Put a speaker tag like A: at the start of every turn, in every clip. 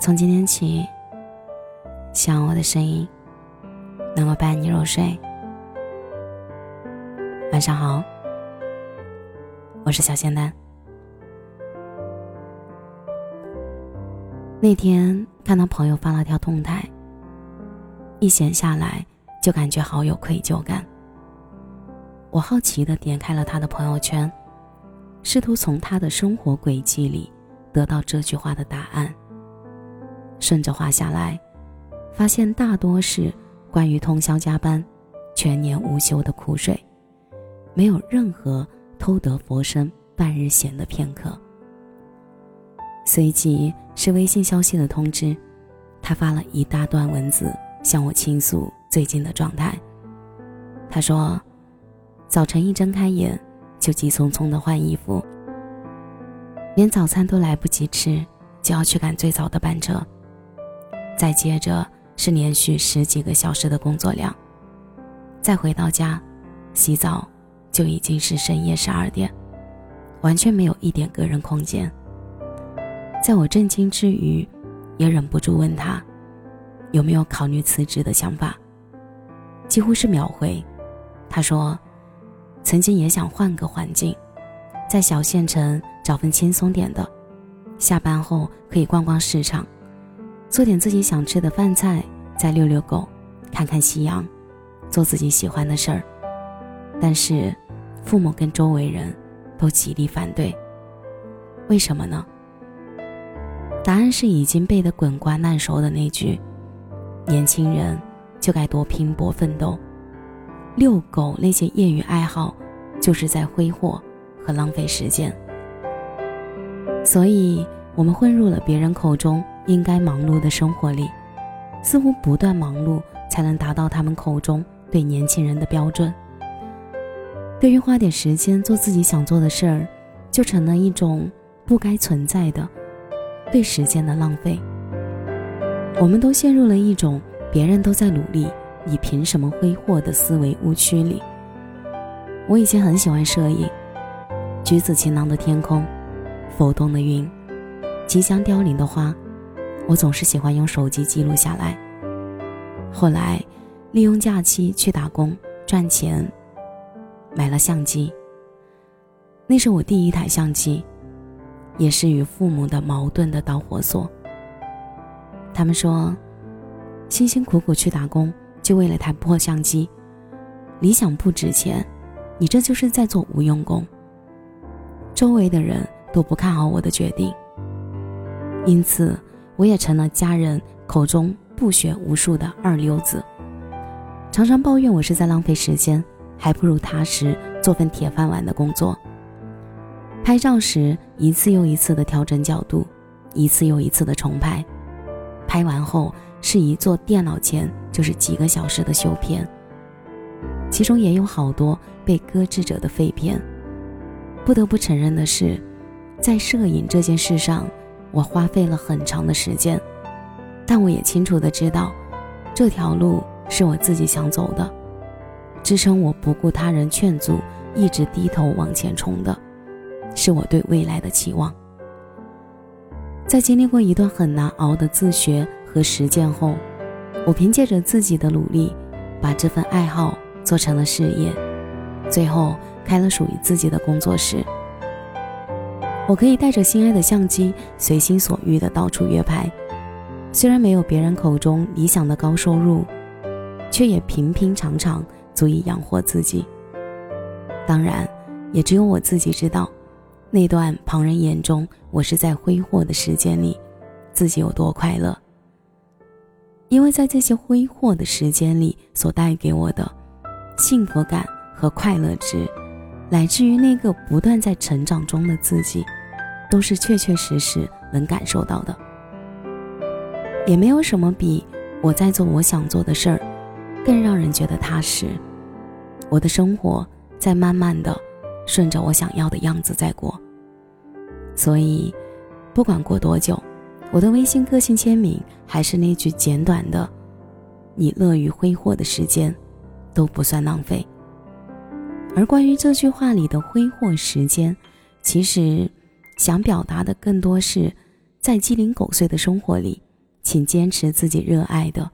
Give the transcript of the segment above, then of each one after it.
A: 从今天起，希望我的声音能够伴你入睡。晚上好，我是小仙丹。那天看到朋友发了条动态，一闲下来就感觉好有愧疚感。我好奇的点开了他的朋友圈，试图从他的生活轨迹里得到这句话的答案。顺着画下来，发现大多是关于通宵加班、全年无休的苦水，没有任何偷得佛身半日闲的片刻。随即是微信消息的通知，他发了一大段文字向我倾诉最近的状态。他说：“早晨一睁开眼，就急匆匆的换衣服，连早餐都来不及吃，就要去赶最早的班车。”再接着是连续十几个小时的工作量，再回到家，洗澡就已经是深夜十二点，完全没有一点个人空间。在我震惊之余，也忍不住问他，有没有考虑辞职的想法。几乎是秒回，他说，曾经也想换个环境，在小县城找份轻松点的，下班后可以逛逛市场。做点自己想吃的饭菜，再遛遛狗，看看夕阳，做自己喜欢的事儿。但是，父母跟周围人都极力反对。为什么呢？答案是已经背得滚瓜烂熟的那句：“年轻人就该多拼搏奋斗。”遛狗那些业余爱好，就是在挥霍和浪费时间。所以，我们混入了别人口中。应该忙碌的生活里，似乎不断忙碌才能达到他们口中对年轻人的标准。对于花点时间做自己想做的事儿，就成了一种不该存在的对时间的浪费。我们都陷入了一种别人都在努力，你凭什么挥霍的思维误区里。我以前很喜欢摄影，橘子晴朗的天空，浮动的云，即将凋零的花。我总是喜欢用手机记录下来。后来，利用假期去打工赚钱，买了相机。那是我第一台相机，也是与父母的矛盾的导火索。他们说，辛辛苦苦去打工，就为了台破相机，理想不值钱，你这就是在做无用功。周围的人都不看好我的决定，因此。我也成了家人口中不学无术的二流子，常常抱怨我是在浪费时间，还不如踏实做份铁饭碗的工作。拍照时一次又一次的调整角度，一次又一次的重拍，拍完后是一坐电脑前就是几个小时的修片，其中也有好多被搁置着的废片。不得不承认的是，在摄影这件事上。我花费了很长的时间，但我也清楚的知道，这条路是我自己想走的，支撑我不顾他人劝阻，一直低头往前冲的，是我对未来的期望。在经历过一段很难熬的自学和实践后，我凭借着自己的努力，把这份爱好做成了事业，最后开了属于自己的工作室。我可以带着心爱的相机，随心所欲的到处约拍。虽然没有别人口中理想的高收入，却也平平常常足以养活自己。当然，也只有我自己知道，那段旁人眼中我是在挥霍的时间里，自己有多快乐。因为在这些挥霍的时间里所带给我的幸福感和快乐值，来自于那个不断在成长中的自己。都是确确实实能感受到的，也没有什么比我在做我想做的事儿，更让人觉得踏实。我的生活在慢慢的顺着我想要的样子在过，所以不管过多久，我的微信个性签名还是那句简短的：“你乐于挥霍的时间，都不算浪费。”而关于这句话里的挥霍时间，其实。想表达的更多是，在鸡零狗碎的生活里，请坚持自己热爱的、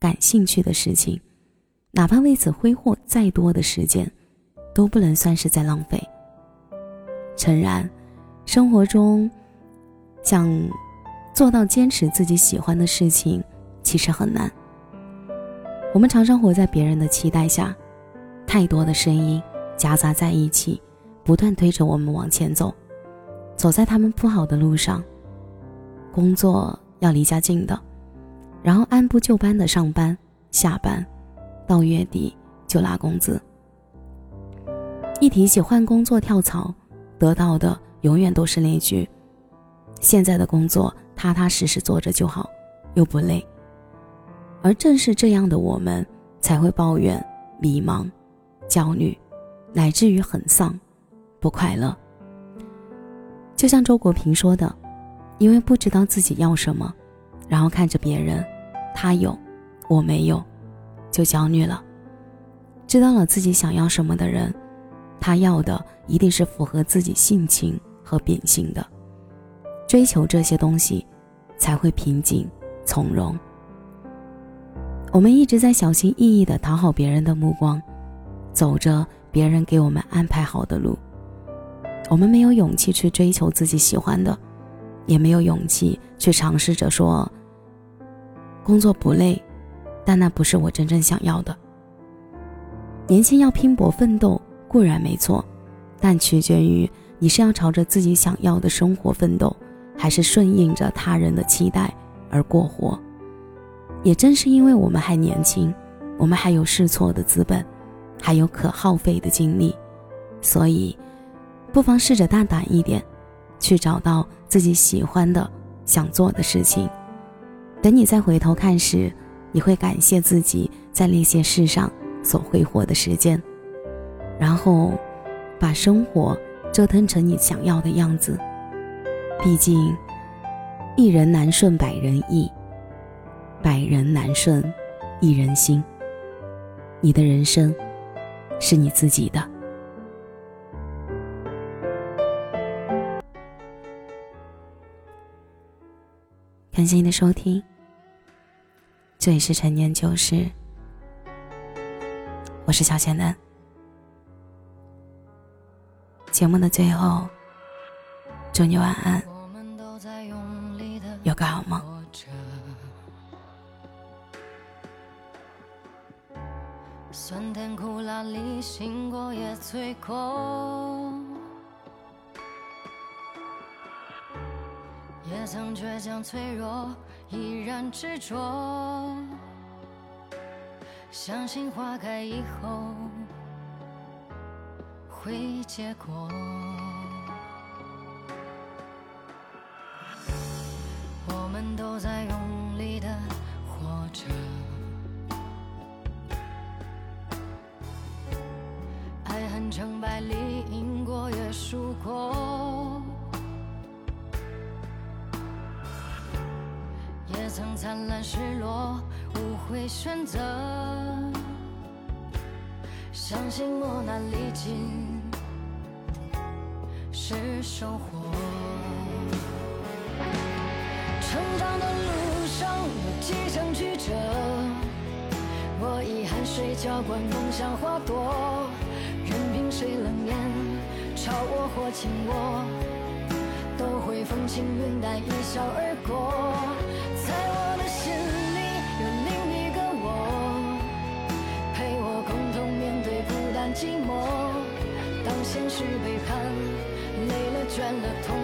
A: 感兴趣的事情，哪怕为此挥霍再多的时间，都不能算是在浪费。诚然，生活中想做到坚持自己喜欢的事情，其实很难。我们常常活在别人的期待下，太多的声音夹杂在一起，不断推着我们往前走，走在他们铺好的路上。工作要离家近的，然后按部就班的上班、下班，到月底就拿工资。一提起换工作跳槽，得到的永远都是那句：“现在的工作踏踏实实做着就好，又不累。”而正是这样的我们，才会抱怨、迷茫、焦虑，乃至于很丧、不快乐。就像周国平说的。因为不知道自己要什么，然后看着别人，他有，我没有，就焦虑了。知道了自己想要什么的人，他要的一定是符合自己性情和秉性的，追求这些东西，才会平静从容。我们一直在小心翼翼地讨好别人的目光，走着别人给我们安排好的路，我们没有勇气去追求自己喜欢的。也没有勇气去尝试着说，工作不累，但那不是我真正想要的。年轻要拼搏奋斗固然没错，但取决于你是要朝着自己想要的生活奋斗，还是顺应着他人的期待而过活。也正是因为我们还年轻，我们还有试错的资本，还有可耗费的精力，所以，不妨试着大胆一点。去找到自己喜欢的、想做的事情。等你再回头看时，你会感谢自己在那些事上所挥霍的时间，然后把生活折腾成你想要的样子。毕竟，一人难顺百人意，百人难顺一人心。你的人生是你自己的。感谢您的收听，这里是陈年旧事，我是小贤男。节目的最后，祝你晚安，有个好梦。酸甜苦辣里，醒过也醉过。也曾倔强脆弱，依然执着，相信花开以后会结果。曾灿烂失落，无悔选择，相信磨难历尽是收获。成长的路上有几程曲折，我以汗水浇灌梦想花朵，任凭谁冷眼嘲我或轻我，都会风轻云淡一笑而过。现实背叛，累了倦了痛，